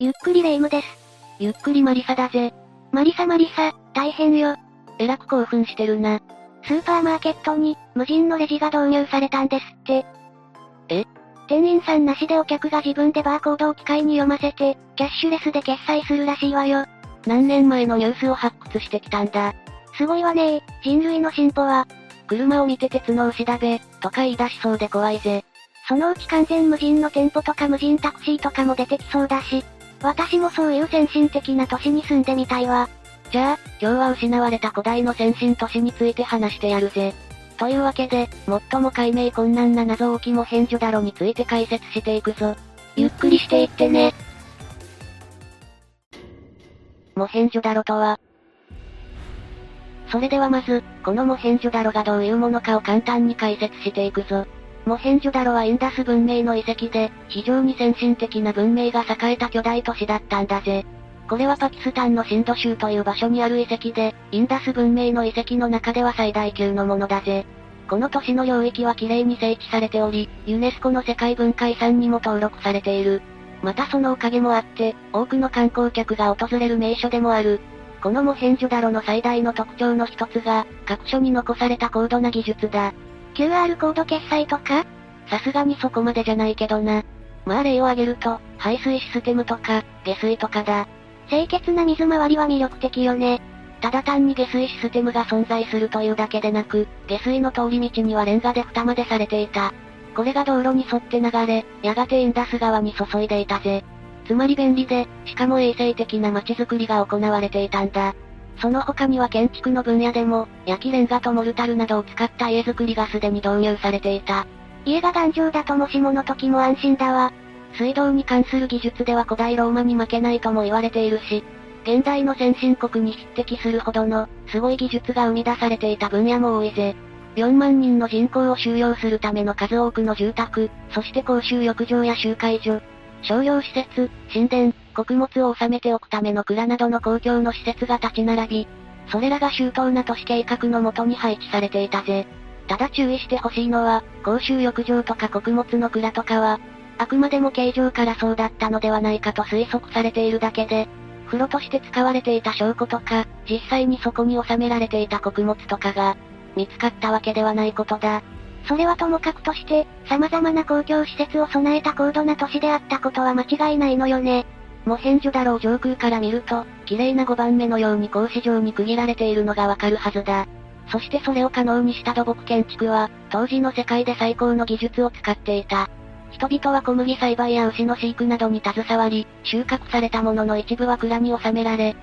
ゆっくりレ夢ムです。ゆっくりマリサだぜ。マリサマリサ、大変よ。えらく興奮してるな。スーパーマーケットに、無人のレジが導入されたんですって。え？店員さんなしでお客が自分でバーコードを機械に読ませて、キャッシュレスで決済するらしいわよ。何年前のニュースを発掘してきたんだ？すごいわね人類の進歩は。車を見て鉄の牛だべ、とか言い出しそうで怖いぜ。そのうち完全無人の店舗とか無人タクシーとかも出てきそうだし、私もそういう先進的な都市に住んでみたいわ。じゃあ、今日は失われた古代の先進都市について話してやるぜ。というわけで、最も解明困難な謎多きモヘンジョダロについて解説していくぞ。ゆっくりしていってね。モヘンジョダロとは、それではまず、このモヘンジョダロがどういうものかを簡単に解説していくぞ。モヘンジョダロはインダス文明の遺跡で、非常に先進的な文明が栄えた巨大都市だったんだぜ。これはパキスタンのシンド州という場所にある遺跡で、インダス文明の遺跡の中では最大級のものだぜ。この都市の領域は綺麗に整地されており、ユネスコの世界文化遺産にも登録されている。またそのおかげもあって、多くの観光客が訪れる名所でもある。このモヘンジョダロの最大の特徴の一つが、各所に残された高度な技術だ。QR コード決済とか？さすがにそこまでじゃないけどな。まあ例を挙げると、排水システムとか、下水とかだ。清潔な水回りは魅力的よね。ただ単に下水システムが存在するというだけでなく、下水の通り道にはレンガで蓋までされていた。これが道路に沿って流れ、やがてインダス川に注いでいたぜ。つまり便利で、しかも衛生的な街づくりが行われていたんだ。その他には建築の分野でも、焼きレンガとモルタルなどを使った家づくりがすでに導入されていた。家が頑丈だともしもの時も安心だわ。水道に関する技術では古代ローマに負けないとも言われているし、現代の先進国に匹敵するほどの、すごい技術が生み出されていた分野も多いぜ。4万人の人口を収容するための数多くの住宅、そして公衆浴場や集会所、商業施設、神殿、穀物を収めておくための蔵などの公共の施設が立ち並び、それらが周到な都市計画のもとに配置されていたぜ。ただ注意してほしいのは、公衆浴場とか穀物の蔵とかは、あくまでも形状からそうだったのではないかと推測されているだけで、風呂として使われていた証拠とか、実際にそこに収められていた穀物とかが、見つかったわけではないことだ。それはともかくとして、様々な公共施設を備えた高度な都市であったことは間違いないのよね。モヘンジョダロを上空から見ると、綺麗な5番目のように格子状に区切られているのがわかるはずだ。そしてそれを可能にした土木建築は、当時の世界で最高の技術を使っていた。人々は小麦栽培や牛の飼育などに携わり、収穫されたものの一部は蔵に収められ、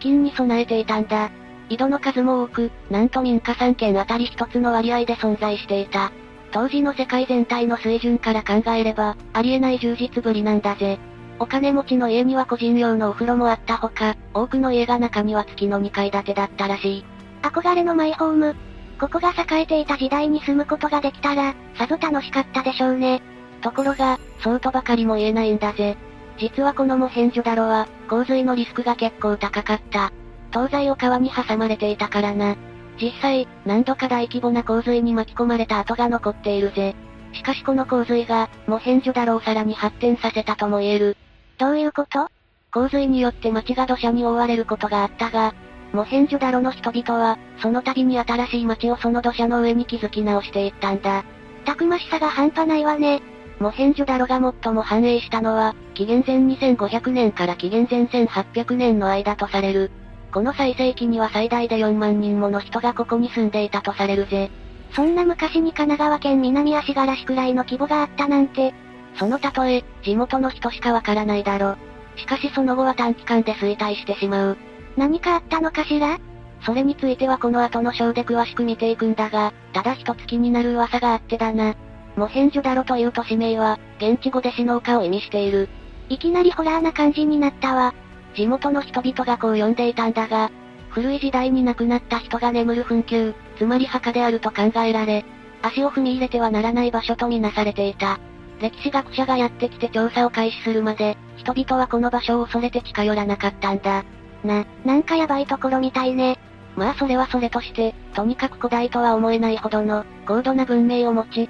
飢饉に備えていたんだ。井戸の数も多く、なんと民家3軒あたり一つの割合で存在していた。当時の世界全体の水準から考えれば、ありえない充実ぶりなんだぜ。お金持ちの家には個人用のお風呂もあったほか、多くの家が中には月の2階建てだったらしい。憧れのマイホーム。ここが栄えていた時代に住むことができたら、さぞ楽しかったでしょうね。ところが、そうとばかりも言えないんだぜ。実はこのモヘンジョダロは、洪水のリスクが結構高かった。東西を川に挟まれていたからな。実際、何度か大規模な洪水に巻き込まれた跡が残っているぜ。しかしこの洪水が、モヘンジョダロをさらに発展させたとも言える。どういうこと？洪水によって町が土砂に覆われることがあったが、モヘンジョダロの人々は、その度に新しい町をその土砂の上に築き直していったんだ。たくましさが半端ないわね。モヘンジョダロが最も繁栄したのは、紀元前2500年から紀元前1800年の間とされる。この最盛期には最大で4万人もの人がここに住んでいたとされるぜ。そんな昔に神奈川県南足柄市くらいの規模があったなんて、その例え、地元の人しかわからないだろ。しかしその後は短期間で衰退してしまう。何かあったのかしら？それについてはこの後の章で詳しく見ていくんだが、ただ一つ気になる噂があってだな。モヘンジョダロという都市名は、現地語で死農家を意味している。いきなりホラーな感じになったわ。地元の人々がこう呼んでいたんだが、古い時代に亡くなった人が眠る墳丘、つまり墓であると考えられ、足を踏み入れてはならない場所とみなされていた。歴史学者がやってきて調査を開始するまで、人々はこの場所を恐れて近寄らなかったんだ。な、なんかやばいところみたいね。まあそれはそれとして、とにかく古代とは思えないほどの、高度な文明を持ち、栄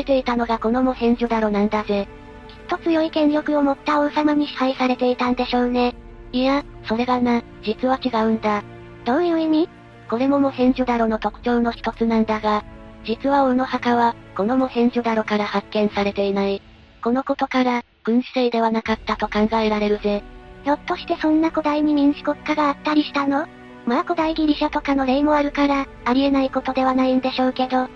えていたのがこのモヘンジョダロなんだぜ。きっと強い権力を持った王様に支配されていたんでしょうね。いや、それがな、実は違うんだ。どういう意味？これもモヘンジョダロの特徴の一つなんだが、実は王の墓は、このモヘンジョダロから発見されていない。このことから、君主制ではなかったと考えられるぜ。ひょっとしてそんな古代に民主国家があったりしたの？まあ古代ギリシャとかの例もあるから、ありえないことではないんでしょうけど、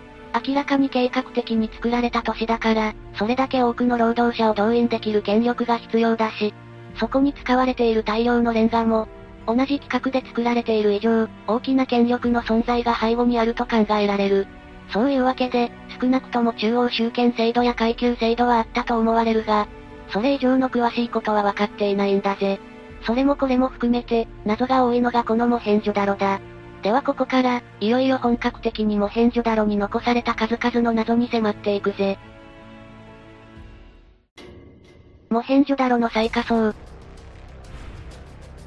明らかに計画的に作られた都市だから、それだけ多くの労働者を動員できる権力が必要だし、そこに使われている大量のレンガも、同じ規格で作られている以上、大きな権力の存在が背後にあると考えられる。そういうわけで、少なくとも中央集権制度や階級制度はあったと思われるが、それ以上の詳しいことは分かっていないんだぜ。それもこれも含めて、謎が多いのがこのモヘンジョダロだ。ではここから、いよいよ本格的にモヘンジョダロに残された数々の謎に迫っていくぜ。モヘンジョダロの最下層。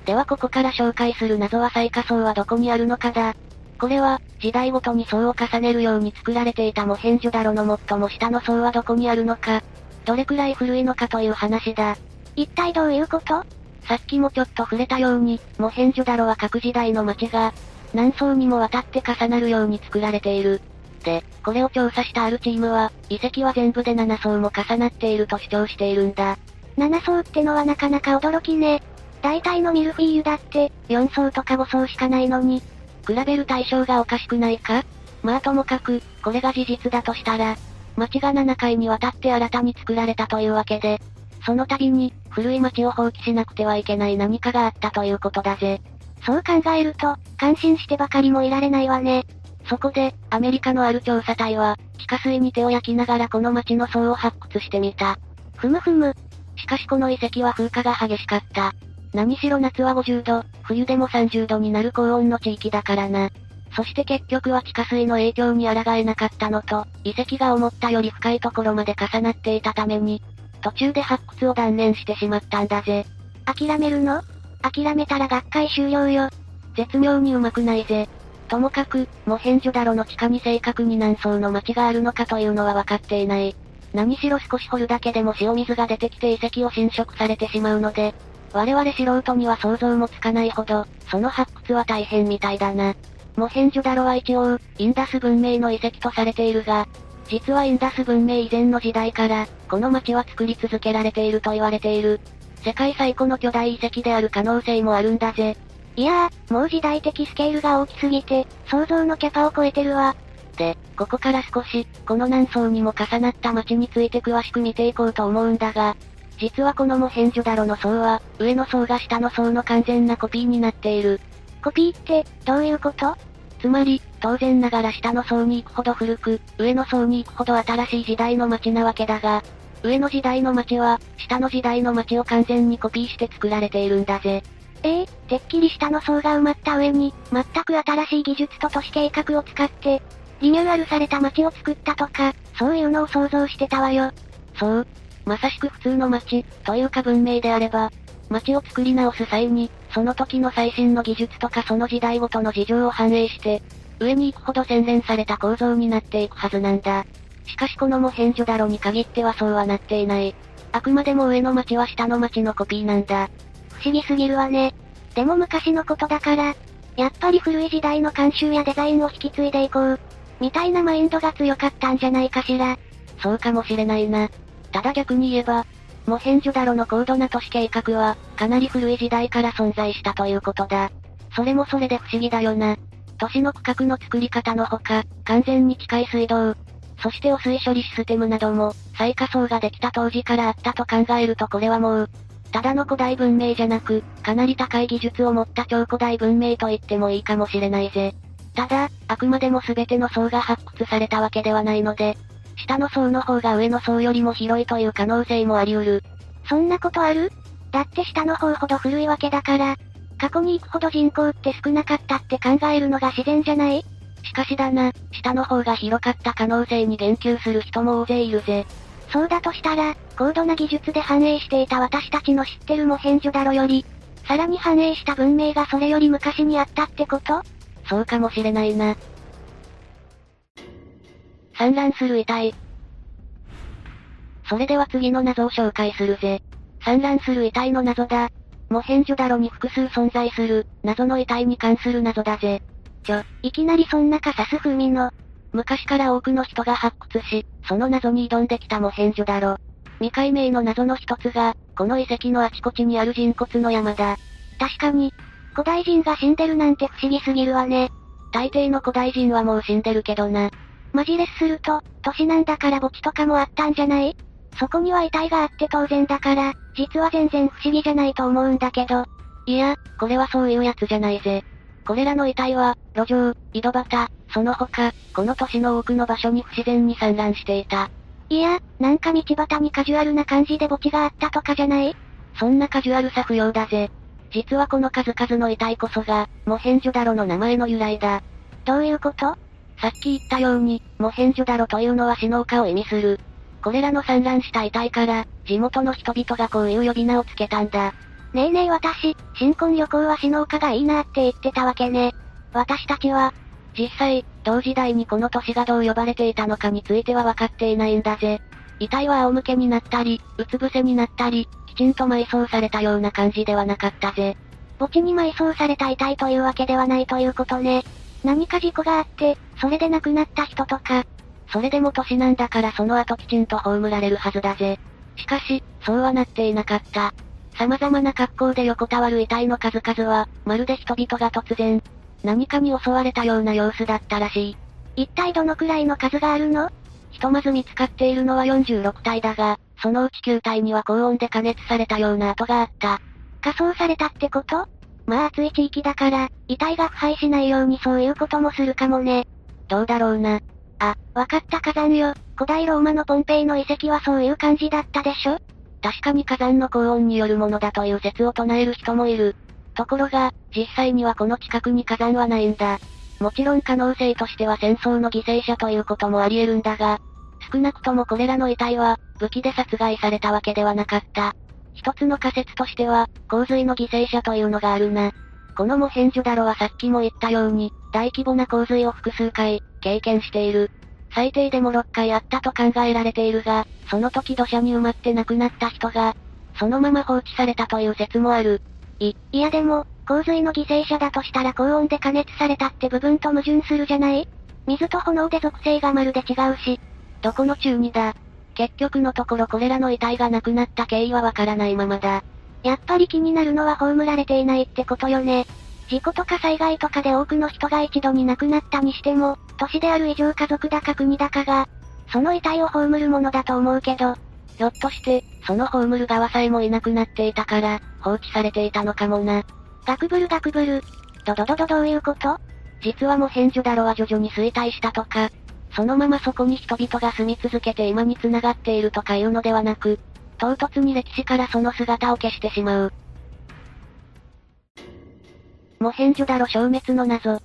ではここから紹介する謎は最下層はどこにあるのかだ。これは、時代ごとに層を重ねるように作られていたモヘンジョダロの最も下の層はどこにあるのか、どれくらい古いのかという話だ。一体どういうこと？さっきもちょっと触れたように、モヘンジョダロは各時代の町が、何層にもわたって重なるように作られている。で、これを調査したあるチームは、遺跡は全部で7層も重なっていると主張しているんだ。7層ってのはなかなか驚きね。大体のミルフィーユだって、4層とか5層しかないのに。比べる対象がおかしくないか？まあともかく、これが事実だとしたら、町が7回にわたって新たに作られたというわけで、その度に、古い町を放棄しなくてはいけない何かがあったということだぜ。そう考えると、感心してばかりもいられないわね。そこで、アメリカのある調査隊は、地下水に手を焼きながらこの町の層を発掘してみた。ふむふむ。しかしこの遺跡は風化が激しかった。何しろ夏は50度、冬でも30度になる高温の地域だからな。そして結局は地下水の影響に抗えなかったのと、遺跡が思ったより深いところまで重なっていたために、途中で発掘を断念してしまったんだぜ。諦めるの？諦めたら学会終了よ。絶妙にうまくないぜ。ともかく、モヘンジョダロの地下に正確に何層の町があるのかというのは分かっていない。何しろ少し掘るだけでも塩水が出てきて遺跡を侵食されてしまうので、我々素人には想像もつかないほど、その発掘は大変みたいだな。モヘンジョダロは一応、インダス文明の遺跡とされているが、実はインダス文明以前の時代から、この町は作り続けられていると言われている。世界最古の巨大遺跡である可能性もあるんだぜ。いやー、もう時代的スケールが大きすぎて、想像のキャパを超えてるわ。で、ここから少し、この何層にも重なった町について詳しく見ていこうと思うんだが、実はこのモヘンジョダロの層は、上の層が下の層の完全なコピーになっている。コピーって、どういうこと？つまり、当然ながら下の層に行くほど古く、上の層に行くほど新しい時代の街なわけだが、上の時代の街は、下の時代の街を完全にコピーして作られているんだぜ。ええー、てっきり下の層が埋まった上に、全く新しい技術と都市計画を使って、リニューアルされた街を作ったとか、そういうのを想像してたわよ。そう。まさしく普通の街、というか文明であれば、街を作り直す際に、その時の最新の技術とかその時代ごとの事情を反映して、上に行くほど洗練された構造になっていくはずなんだ。しかしこのモヘンジョダロに限ってはそうはなっていない。あくまでも上の町は下の町のコピーなんだ。不思議すぎるわね。でも昔のことだから、やっぱり古い時代の慣習やデザインを引き継いでいこう。みたいなマインドが強かったんじゃないかしら。そうかもしれないな。ただ逆に言えば、モヘンジョダロの高度な都市計画は、かなり古い時代から存在したということだ。それもそれで不思議だよな。都市の区画の作り方のほか、完全に近い水道、そして汚水処理システムなども、最下層ができた当時からあったと考えるとこれはもう、ただの古代文明じゃなく、かなり高い技術を持った超古代文明と言ってもいいかもしれないぜ。ただ、あくまでも全ての層が発掘されたわけではないので、下の層の方が上の層よりも広いという可能性もあり得る。そんなことある？だって下の方ほど古いわけだから、過去に行くほど人口って少なかったって考えるのが自然じゃない？しかしだな、下の方が広かった可能性に言及する人も大勢いるぜ。そうだとしたら、高度な技術で繁栄していた私たちの知ってるモヘンジョダロより、さらに繁栄した文明がそれより昔にあったってこと？そうかもしれないな。散乱する遺体。それでは次の謎を紹介するぜ。散乱する遺体の謎だ。モヘンジョダロに複数存在する、謎の遺体に関する謎だぜ。ちょ、いきなりそんなカサス風味の。昔から多くの人が発掘し、その謎に挑んできたモヘンジョダロ。未解明の謎の一つが、この遺跡のあちこちにある人骨の山だ。確かに、古代人が死んでるなんて不思議すぎるわね。大抵の古代人はもう死んでるけどな。マジレスすると、年なんだから墓地とかもあったんじゃない？そこには遺体があって当然だから、実は全然不思議じゃないと思うんだけど。いや、これはそういうやつじゃないぜ。これらの遺体は、路上、井戸端、その他、この都市の多くの場所に不自然に散乱していた。いや、なんか道端にカジュアルな感じで墓地があったとかじゃない？そんなカジュアルさ不要だぜ。実はこの数々の遺体こそが、モヘンジョダロの名前の由来だ。どういうこと？さっき言ったように、モヘンジョダロというのは死の丘を意味する。これらの散乱した遺体から、地元の人々がこういう呼び名をつけたんだ。ねえねえ私、新婚旅行は死の丘がいいなって言ってたわけね。私たちは、実際、同時代にこの都市がどう呼ばれていたのかについては分かっていないんだぜ。遺体は仰向けになったり、うつ伏せになったり、きちんと埋葬されたような感じではなかったぜ。墓地に埋葬された遺体というわけではないということね。何か事故があって、それで亡くなった人とか。それでも年なんだからその後きちんと葬られるはずだぜ。しかし、そうはなっていなかった。様々な格好で横たわる遺体の数々は、まるで人々が突然、何かに襲われたような様子だったらしい。一体どのくらいの数があるの？ひとまず見つかっているのは46体だが、そのうち9体には高温で加熱されたような跡があった。仮装されたってこと？まあ暑い地域だから、遺体が腐敗しないようにそういうこともするかもね。どうだろうな。あ、わかった火山よ。古代ローマのポンペイの遺跡はそういう感じだったでしょ？確かに火山の高温によるものだという説を唱える人もいる。ところが、実際にはこの近くに火山はないんだ。もちろん可能性としては戦争の犠牲者ということもあり得るんだが、少なくともこれらの遺体は、武器で殺害されたわけではなかった。一つの仮説としては、洪水の犠牲者というのがあるな。このモヘンジョダロはさっきも言ったように、大規模な洪水を複数回、経験している。最低でも6回あったと考えられているが、その時土砂に埋まって亡くなった人が、そのまま放置されたという説もある。い、いやでも、洪水の犠牲者だとしたら高温で加熱されたって部分と矛盾するじゃない？水と炎で属性がまるで違うし。どこの中二だ？結局のところこれらの遺体が亡くなった経緯はわからないままだ。やっぱり気になるのは葬られていないってことよね。事故とか災害とかで多くの人が一度に亡くなったにしても、都市である以上家族だか国だかが、その遺体を葬るものだと思うけど、ひょっとして、その葬る側さえもいなくなっていたから、放置されていたのかもな。ガクブルガクブル。どどどどどういうこと？実はもヘンジョダロは徐々に衰退したとか、そのままそこに人々が住み続けて今に繋がっているとかいうのではなく、唐突に歴史からその姿を消してしまう。モヘンジョダロ消滅の謎。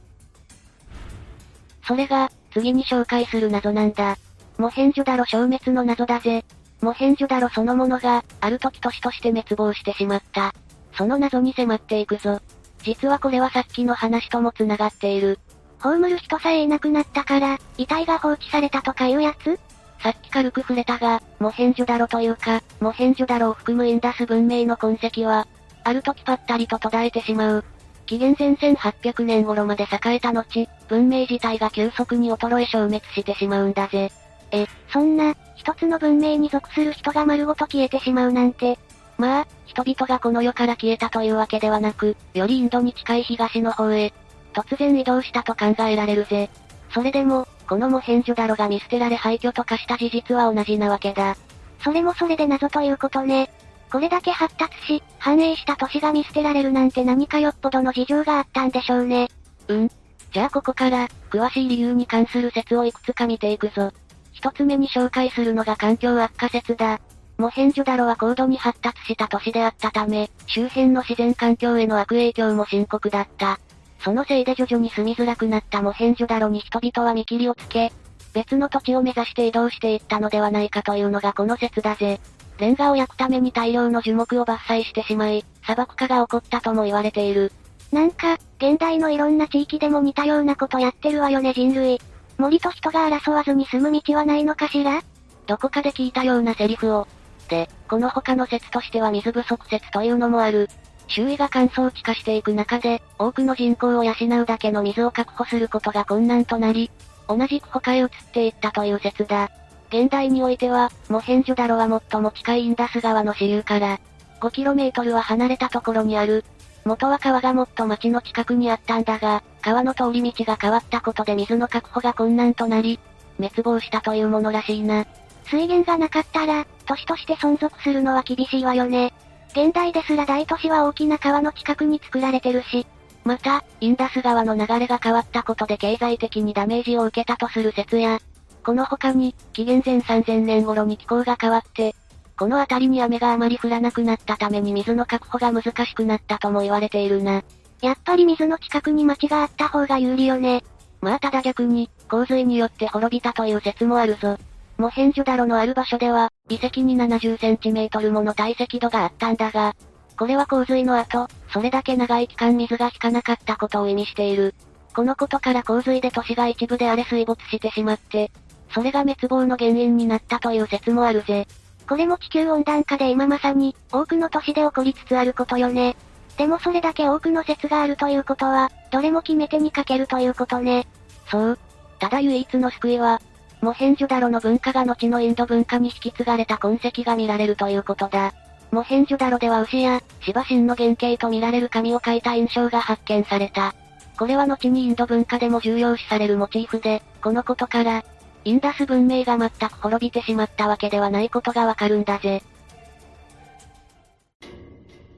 それが、次に紹介する謎なんだ。モヘンジョダロ消滅の謎だぜ。モヘンジョダロそのものが、ある時都市として滅亡してしまった。その謎に迫っていくぞ。実はこれはさっきの話とも繋がっている。葬る人さえいなくなったから、遺体が放置されたとかいうやつ？さっき軽く触れたが、モヘンジョダロというか、モヘンジョダロを含むインダス文明の痕跡は、ある時ぱったりと途絶えてしまう。紀元前1800年頃まで栄えた後、文明自体が急速に衰え消滅してしまうんだぜ。え、そんな、一つの文明に属する人が丸ごと消えてしまうなんて。まあ、人々がこの世から消えたというわけではなく、よりインドに近い東の方へ、突然移動したと考えられるぜ。それでも、このモヘンジョダロが見捨てられ廃墟と化した事実は同じなわけだ。それもそれで謎ということね。これだけ発達し、繁栄した都市が見捨てられるなんて何かよっぽどの事情があったんでしょうね。うん。じゃあここから、詳しい理由に関する説をいくつか見ていくぞ。一つ目に紹介するのが環境悪化説だ。モヘンジョダロは高度に発達した都市であったため、周辺の自然環境への悪影響も深刻だった。そのせいで徐々に住みづらくなったモヘンジョダロに人々は見切りをつけ、別の土地を目指して移動していったのではないかというのがこの説だぜ。レンガを焼くために大量の樹木を伐採してしまい、砂漠化が起こったとも言われている。なんか、現代のいろんな地域でも似たようなことやってるわよね人類。森と人が争わずに住む道はないのかしら？どこかで聞いたようなセリフを。で、この他の説としては水不足説というのもある。周囲が乾燥地化していく中で、多くの人口を養うだけの水を確保することが困難となり、同じく他へ移っていったという説だ。現代においては、モヘンジョダロは最も近いインダス川の支流から、5km は離れたところにある。元は川がもっと町の近くにあったんだが、川の通り道が変わったことで水の確保が困難となり、滅亡したというものらしいな。水源がなかったら、都市として存続するのは厳しいわよね。現代ですら大都市は大きな川の近くに作られてるし。また、インダス川の流れが変わったことで経済的にダメージを受けたとする説や、この他に、紀元前3000年頃に気候が変わって、この辺りに雨があまり降らなくなったために水の確保が難しくなったとも言われているな。やっぱり水の近くに町があった方が有利よね。まあただ逆に、洪水によって滅びたという説もあるぞ。モヘンジョダロのある場所では、遺跡に70センチメートルもの堆積度があったんだが、これは洪水の後、それだけ長い期間水が引かなかったことを意味している。このことから洪水で都市が一部で荒れ水没してしまって、それが滅亡の原因になったという説もあるぜ。これも地球温暖化で今まさに、多くの都市で起こりつつあることよね。でもそれだけ多くの説があるということは、どれも決め手にかけるということね。そう。ただ唯一の救いは、モヘンジョダロの文化が後のインド文化に引き継がれた痕跡が見られるということだ。モヘンジョダロでは牛や、芝神の原型と見られる紙を書いた印象が発見された。これは後にインド文化でも重要視されるモチーフで、このことから、インダス文明が全く滅びてしまったわけではないことがわかるんだぜ。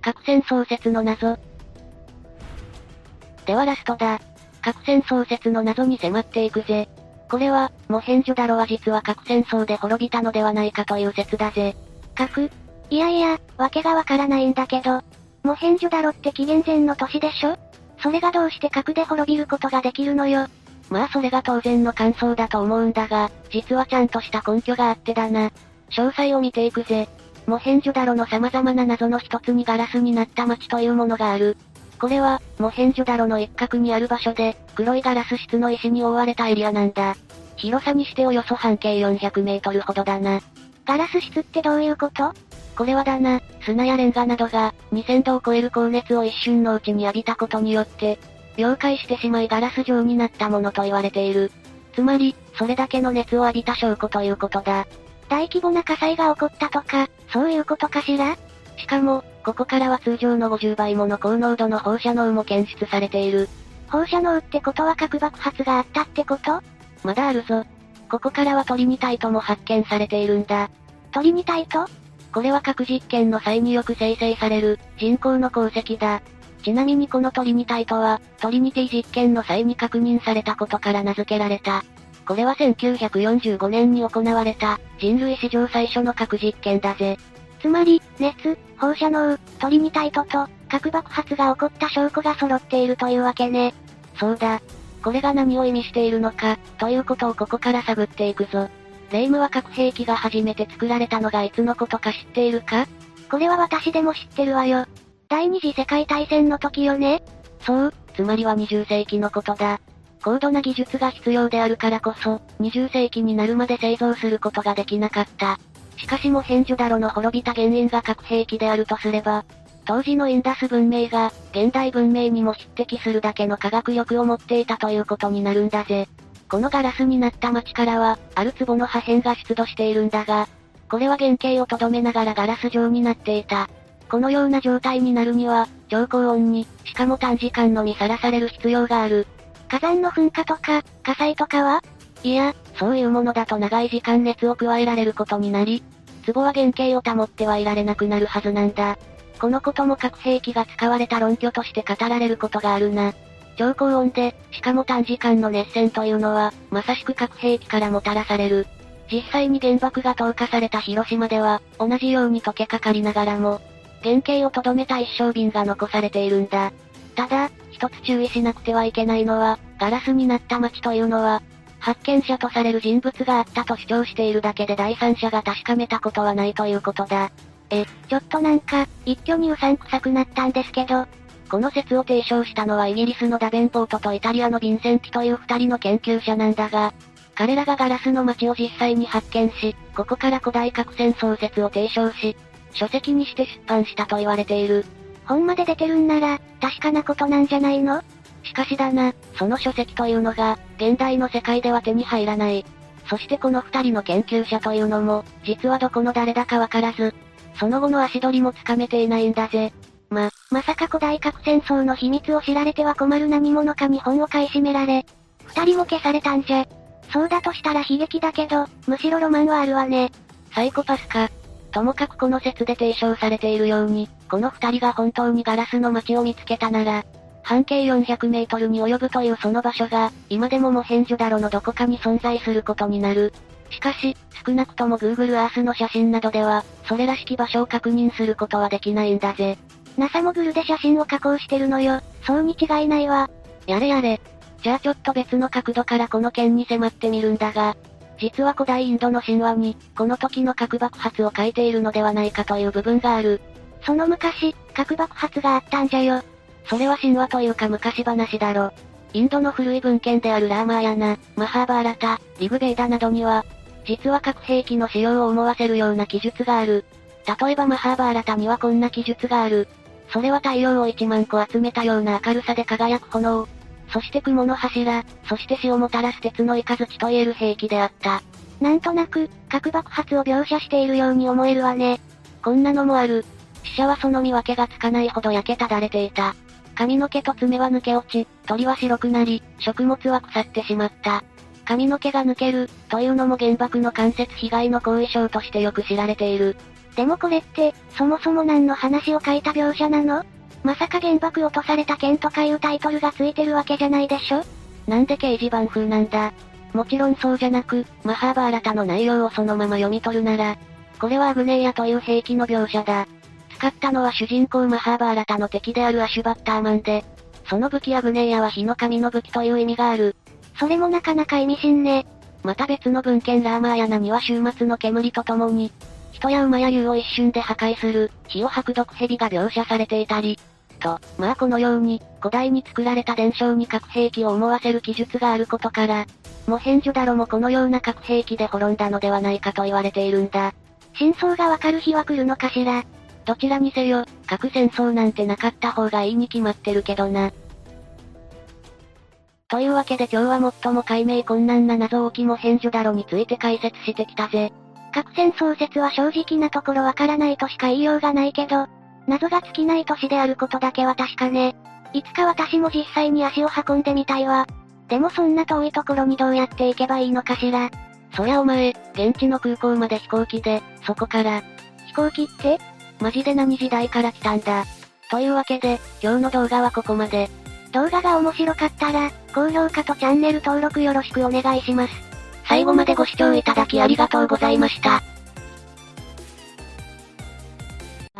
核戦創設の謎。ではラストだ。核戦創設の謎に迫っていくぜ。これは、モヘンジョダロは実は核戦争で滅びたのではないかという説だぜ。核？いやいや、わけがわからないんだけど。モヘンジョダロって紀元前の都市でしょ？それがどうして核で滅びることができるのよ。まあそれが当然の感想だと思うんだが、実はちゃんとした根拠があってだな。詳細を見ていくぜ。モヘンジョダロの様々な謎の一つにガラスになった街というものがある。これは、モヘンジョダロの一角にある場所で、黒いガラス質の石に覆われたエリアなんだ。広さにしておよそ半径400メートルほどだな。ガラス質ってどういうこと？これはだな、砂やレンガなどが、2000度を超える高熱を一瞬のうちに浴びたことによって、溶解してしまいガラス状になったものと言われている。つまり、それだけの熱を浴びた証拠ということだ。大規模な火災が起こったとか、そういうことかしら？しかも、ここからは通常の50倍もの高濃度の放射能も検出されている。放射能ってことは核爆発があったってこと？まだあるぞ。ここからはトリニタイトも発見されているんだ。トリニタイト？これは核実験の際によく生成される人工の鉱石だ。ちなみにこのトリニタイトは、トリニティ実験の際に確認されたことから名付けられた。これは1945年に行われた、人類史上最初の核実験だぜ。つまり、熱、放射能、トリニタイトと、核爆発が起こった証拠が揃っているというわけね。そうだ。これが何を意味しているのか、ということをここから探っていくぞ。レイムは核兵器が初めて作られたのがいつのことか知っているか？これは私でも知ってるわよ。第二次世界大戦の時よねそう、つまりは20世紀のことだ。高度な技術が必要であるからこそ、20世紀になるまで製造することができなかった。しかしもヘンジョダロの滅びた原因が核兵器であるとすれば、当時のインダス文明が、現代文明にも匹敵するだけの科学力を持っていたということになるんだぜ。このガラスになった街からは、ある壺の破片が出土しているんだが、これは原型をとどめながらガラス状になっていた。このような状態になるには、超高温に、しかも短時間のみさらされる必要がある。火山の噴火とか、火災とかはいや、そういうものだと長い時間熱を加えられることになり、壺は原型を保ってはいられなくなるはずなんだ。このことも核兵器が使われた論拠として語られることがあるな。超高温で、しかも短時間の熱戦というのは、まさしく核兵器からもたらされる。実際に原爆が投下された広島では、同じように溶けかかりながらも、原型をとどめた一升瓶が残されているんだ。ただ、一つ注意しなくてはいけないのは、ガラスになった街というのは、発見者とされる人物があったと主張しているだけで第三者が確かめたことはないということだ。え、ちょっとなんか、一挙にうさんくさくなったんですけど、この説を提唱したのはイギリスのダベンポートとイタリアのヴィンセンティという二人の研究者なんだが、彼らがガラスの街を実際に発見し、ここから古代核戦争説を提唱し、書籍にして出版したと言われている。本まで出てるんなら、確かなことなんじゃないの？しかしだな、その書籍というのが、現代の世界では手に入らない。そしてこの二人の研究者というのも、実はどこの誰だかわからず、その後の足取りもつかめていないんだぜ。ま、まさか古代核戦争の秘密を知られては困る何者かに本を買い占められ、二人も消されたんじゃ。そうだとしたら悲劇だけど、むしろロマンはあるわね。サイコパスか。ともかくこの説で提唱されているように、この二人が本当にガラスの街を見つけたなら、半径400メートルに及ぶというその場所が、今でもモヘンジョダロのどこかに存在することになる。しかし、少なくとも Google Earth の写真などでは、それらしき場所を確認することはできないんだぜ。NASA もグルで写真を加工してるのよ。そうに違いないわ。やれやれ。じゃあちょっと別の角度からこの件に迫ってみるんだが、実は古代インドの神話に、この時の核爆発を書いているのではないかという部分がある。その昔、核爆発があったんじゃよ。それは神話というか昔話だろ。インドの古い文献であるラーマーヤナ、マハーバーラタ、リグベーダなどには、実は核兵器の使用を思わせるような記述がある。例えばマハーバーラタにはこんな記述がある。それは太陽を1万個集めたような明るさで輝く炎。そして雲の柱、そして死をもたらす鉄のイカズチと言える兵器であった。なんとなく、核爆発を描写しているように思えるわね。こんなのもある。死者はその見分けがつかないほど焼けただれていた。髪の毛と爪は抜け落ち、鳥は白くなり、食物は腐ってしまった。髪の毛が抜ける、というのも原爆の間接被害の後遺症としてよく知られている。でもこれって、そもそも何の話を書いた描写なの？まさか原爆落とされた件とかいうタイトルがついてるわけじゃないでしょ？なんで掲示板風なんだ？もちろんそうじゃなく、マハーバーラタの内容をそのまま読み取るなら、これはアグネイアという兵器の描写だ。使ったのは主人公マハーバーラタの敵であるアシュバッターマンで、その武器アグネイアは火の神の武器という意味がある。それもなかなか意味深ね。また別の文献ラーマーヤナには終末の煙とともに、人や馬や竜を一瞬で破壊する、火を吐く毒蛇が描写されていたり、と、まあこのように、古代に作られた伝承に核兵器を思わせる記述があることから、モヘンジョダロもこのような核兵器で滅んだのではないかと言われているんだ。真相がわかる日は来るのかしら。どちらにせよ、核戦争なんてなかった方がいいに決まってるけどな。というわけで今日は最も解明困難な謎置きモヘンジョダロについて解説してきたぜ。核戦争説は正直なところわからないとしか言いようがないけど、謎が尽きない都市であることだけは確かね。いつか私も実際に足を運んでみたいわ。でもそんな遠いところにどうやって行けばいいのかしら。そりゃお前、現地の空港まで飛行機で、そこから。飛行機って？マジで何時代から来たんだ。というわけで、今日の動画はここまで。動画が面白かったら、高評価とチャンネル登録よろしくお願いします。最後までご視聴いただきありがとうございました。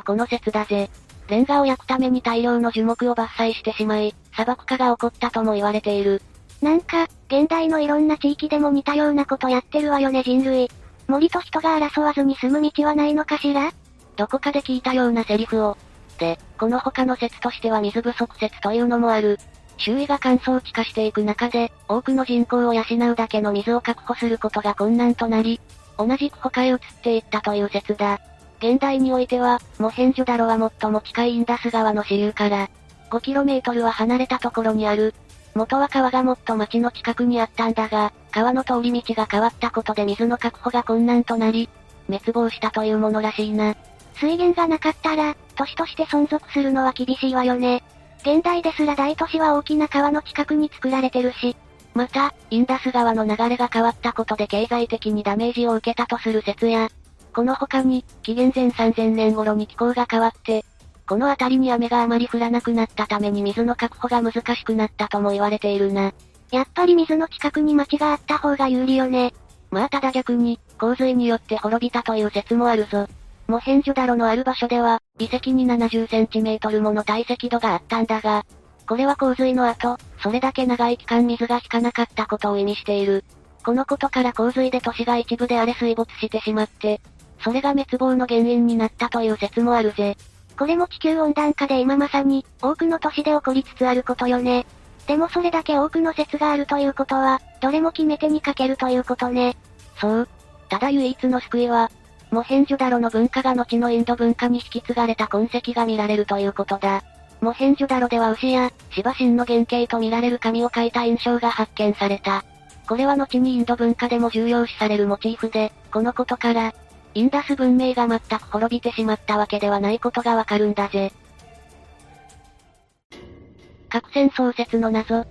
この説だぜ。レンガを焼くために大量の樹木を伐採してしまい、砂漠化が起こったとも言われている。なんか、現代のいろんな地域でも似たようなことやってるわよね人類。森と人が争わずに住む道はないのかしら？どこかで聞いたようなセリフを。で、この他の説としては水不足説というのもある。周囲が乾燥地化していく中で、多くの人口を養うだけの水を確保することが困難となり、同じく他へ移っていったという説だ。現代においては、モヘンジョダロは最も近いインダス川の支流から、5km は離れたところにある。元は川がもっと町の近くにあったんだが、川の通り道が変わったことで水の確保が困難となり、滅亡したというものらしいな。水源がなかったら、都市として存続するのは厳しいわよね。現代ですら大都市は大きな川の近くに作られてるし。また、インダス川の流れが変わったことで経済的にダメージを受けたとする説や、この他に、紀元前3000年頃に気候が変わって、この辺りに雨があまり降らなくなったために水の確保が難しくなったとも言われているな。やっぱり水の近くに町があった方が有利よね。まあただ逆に、洪水によって滅びたという説もあるぞ。モヘンジョダロのある場所では、遺跡に70センチメートルもの堆積度があったんだが、これは洪水の後、それだけ長い期間水が引かなかったことを意味している。このことから洪水で都市が一部で荒れ水没してしまって、それが滅亡の原因になったという説もあるぜ。これも地球温暖化で今まさに、多くの都市で起こりつつあることよね。でもそれだけ多くの説があるということは、どれも決め手に欠けるということね。そう。ただ唯一の救いは、モヘンジョダロの文化が後のインド文化に引き継がれた痕跡が見られるということだ。モヘンジョダロでは牛や、芝神の原型と見られる紙を書いた印象が発見された。これは後にインド文化でも重要視されるモチーフで、このことから、インダス文明が全く滅びてしまったわけではないことがわかるんだぜ。核戦創設の謎。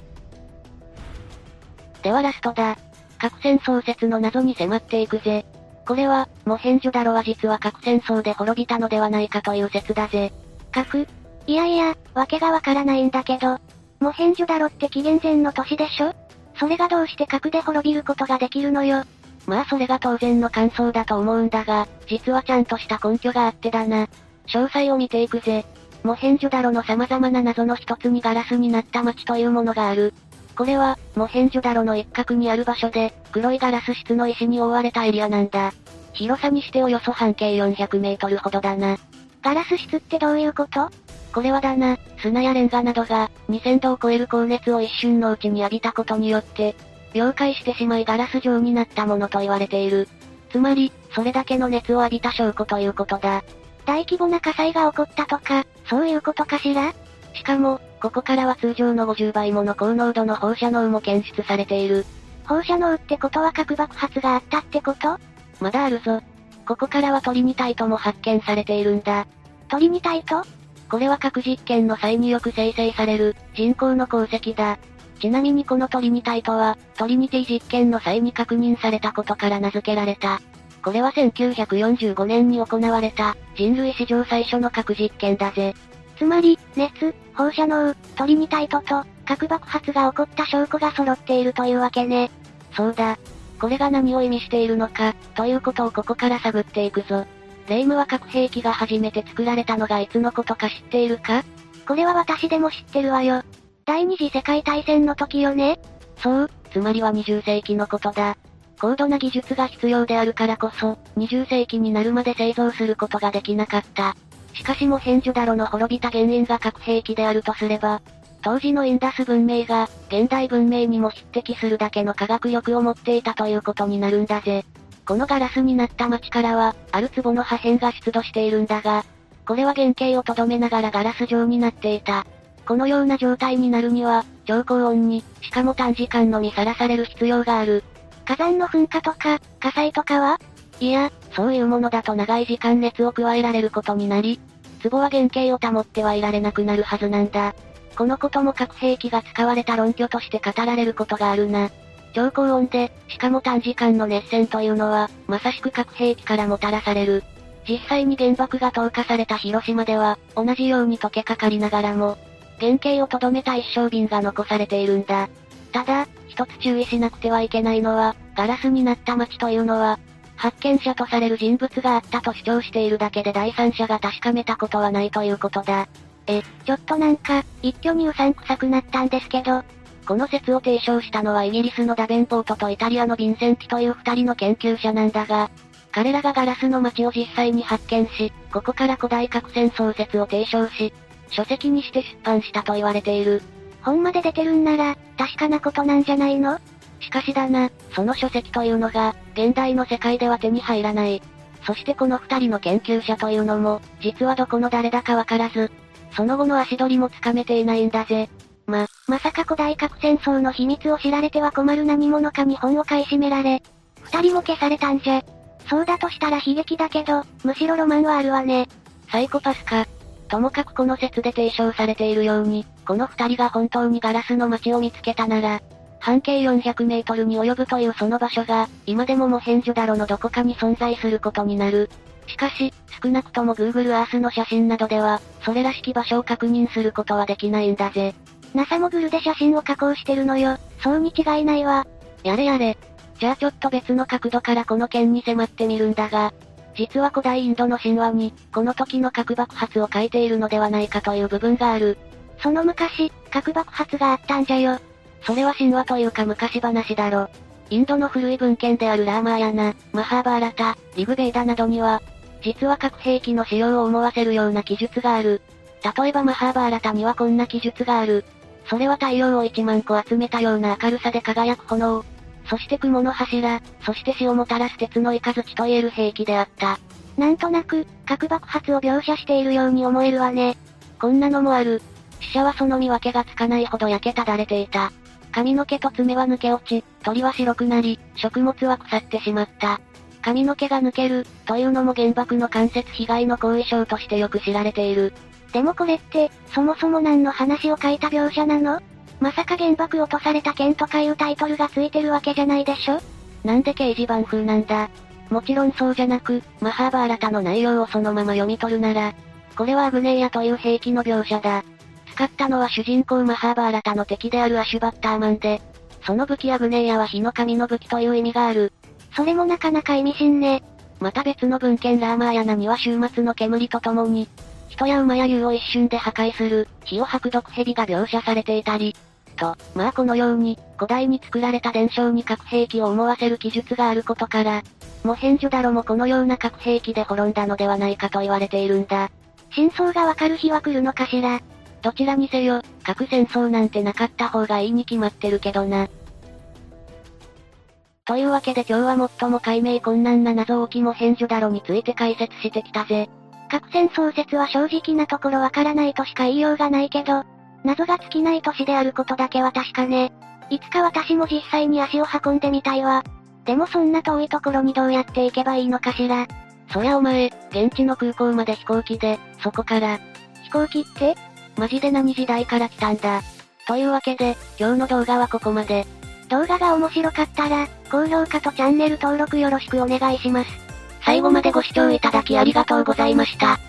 ではラストだ。核戦創設の謎に迫っていくぜ。これは、モヘンジョダロは実は核戦争で滅びたのではないかという説だぜ。核いやいや、わけがわからないんだけど。モヘンジョダロって紀元前の都市でしょ？それがどうして核で滅びることができるのよ。まあそれが当然の感想だと思うんだが、実はちゃんとした根拠があってだな。詳細を見ていくぜ。モヘンジョダロの様々な謎の一つにガラスになった街というものがある。これは、モヘンジョダロの一角にある場所で、黒いガラス質の石に覆われたエリアなんだ。広さにしておよそ半径400メートルほどだな。ガラス質ってどういうこと？これはだな、砂やレンガなどが、2000度を超える高熱を一瞬のうちに浴びたことによって、溶解してしまいガラス状になったものと言われている。つまり、それだけの熱を浴びた証拠ということだ。大規模な火災が起こったとか、そういうことかしら？しかも、ここからは通常の50倍もの高濃度の放射能も検出されている。放射能ってことは核爆発があったってこと？まだあるぞ。ここからはトリニタイトも発見されているんだ。トリニタイトこれは核実験の際によく生成される、人工の鉱石だ。ちなみにこのトリニタイトは、トリニティ実験の際に確認されたことから名付けられた。これは1945年に行われた、人類史上最初の核実験だぜ。つまり、熱、放射能、トリニタイトと、核爆発が起こった証拠が揃っているというわけね。そうだ。これが何を意味しているのか、ということをここから探っていくぞ。レイムは核兵器が初めて作られたのがいつのことか知っているか？これは私でも知ってるわよ。第二次世界大戦の時よねそう、つまりは20世紀のことだ。高度な技術が必要であるからこそ、20世紀になるまで製造することができなかった。しかしも変ジョダロの滅びた原因が核兵器であるとすれば、当時のインダス文明が、現代文明にも匹敵するだけの科学力を持っていたということになるんだぜ。このガラスになった街からは、ある壺の破片が出土しているんだが、これは原型をとどめながらガラス状になっていた。このような状態になるには、超高温に、しかも短時間のみさらされる必要がある。火山の噴火とか、火災とかはいや、そういうものだと長い時間熱を加えられることになり、壺は原型を保ってはいられなくなるはずなんだ。このことも核兵器が使われた論拠として語られることがあるな。超高温で、しかも短時間の熱線というのは、まさしく核兵器からもたらされる。実際に原爆が投下された広島では、同じように溶けかかりながらも、原型をとどめた一升瓶が残されているんだ。ただ、一つ注意しなくてはいけないのは、ガラスになった街というのは、発見者とされる人物があったと主張しているだけで第三者が確かめたことはないということだ。え、ちょっとなんか、一挙にうさんくさくなったんですけど、この説を提唱したのはイギリスのダベンポートとイタリアのヴィンセンティという二人の研究者なんだが、彼らがガラスの街を実際に発見し、ここから古代核戦創設を提唱し、書籍にして出版したと言われている。本まで出てるんなら、確かなことなんじゃないの？しかしだな、その書籍というのが、現代の世界では手に入らない。そしてこの二人の研究者というのも、実はどこの誰だかわからず、その後の足取りもつかめていないんだぜ。ま、まさか古代核戦争の秘密を知られては困る何者かに本を買い占められ、二人も消されたんじゃ。そうだとしたら悲劇だけど、むしろロマンはあるわね。サイコパスか。ともかくこの説で提唱されているように、この二人が本当にガラスの街を見つけたなら、半径400メートルに及ぶというその場所が、今でもモヘンジョダロのどこかに存在することになる。しかし、少なくとも Google Earth の写真などでは、それらしき場所を確認することはできないんだぜ。NASA モグルで写真を加工してるのよ。そうに違いないわ。やれやれ。じゃあちょっと別の角度からこの件に迫ってみるんだが、実は古代インドの神話に、この時の核爆発を書いているのではないかという部分がある。その昔、核爆発があったんじゃよ。それは神話というか昔話だろ。インドの古い文献であるラーマーヤナ、マハーバーラタ、リグベーダなどには、実は核兵器の使用を思わせるような記述がある。例えばマハーバーラタにはこんな記述がある。それは太陽を1万個集めたような明るさで輝く炎。そして雲の柱、そして死をもたらす鉄のイカズチと言える兵器であった。なんとなく、核爆発を描写しているように思えるわね。こんなのもある。死者はその見分けがつかないほど焼けただれていた。髪の毛と爪は抜け落ち、鳥は白くなり、食物は腐ってしまった。髪の毛が抜ける、というのも原爆の間接被害の後遺症としてよく知られている。でもこれって、そもそも何の話を書いた描写なの？まさか原爆落とされた剣とかいうタイトルがついてるわけじゃないでしょ？なんで掲示板風なんだ？もちろんそうじゃなく、マハーバーラタの内容をそのまま読み取るなら、これはアグネイアという兵器の描写だ。使ったのは主人公マハーバーラタの敵であるアシュバッターマンで、その武器アグネイアは火の神の武器という意味がある。それもなかなか意味深ね。また別の文献ラーマーヤナには終末の煙とともに、人や馬や竜を一瞬で破壊する、火を吐く毒蛇が描写されていたり、と、まあこのように、古代に作られた伝承に核兵器を思わせる記述があることから、モヘンジョダロもこのような核兵器で滅んだのではないかと言われているんだ。真相がわかる日は来るのかしら。どちらにせよ、核戦争なんてなかった方がいいに決まってるけどな。というわけで今日は最も解明困難な謎置きも返事だろについて解説してきたぜ。核戦争説は正直なところわからないとしか言いようがないけど、謎が尽きない都市であることだけは確かね。いつか私も実際に足を運んでみたいわ。でもそんな遠いところにどうやって行けばいいのかしら。そりゃお前、現地の空港まで飛行機で、そこから。飛行機って？マジで何時代から来たんだ。というわけで、今日の動画はここまで。動画が面白かったら、高評価とチャンネル登録よろしくお願いします。最後までご視聴いただきありがとうございました。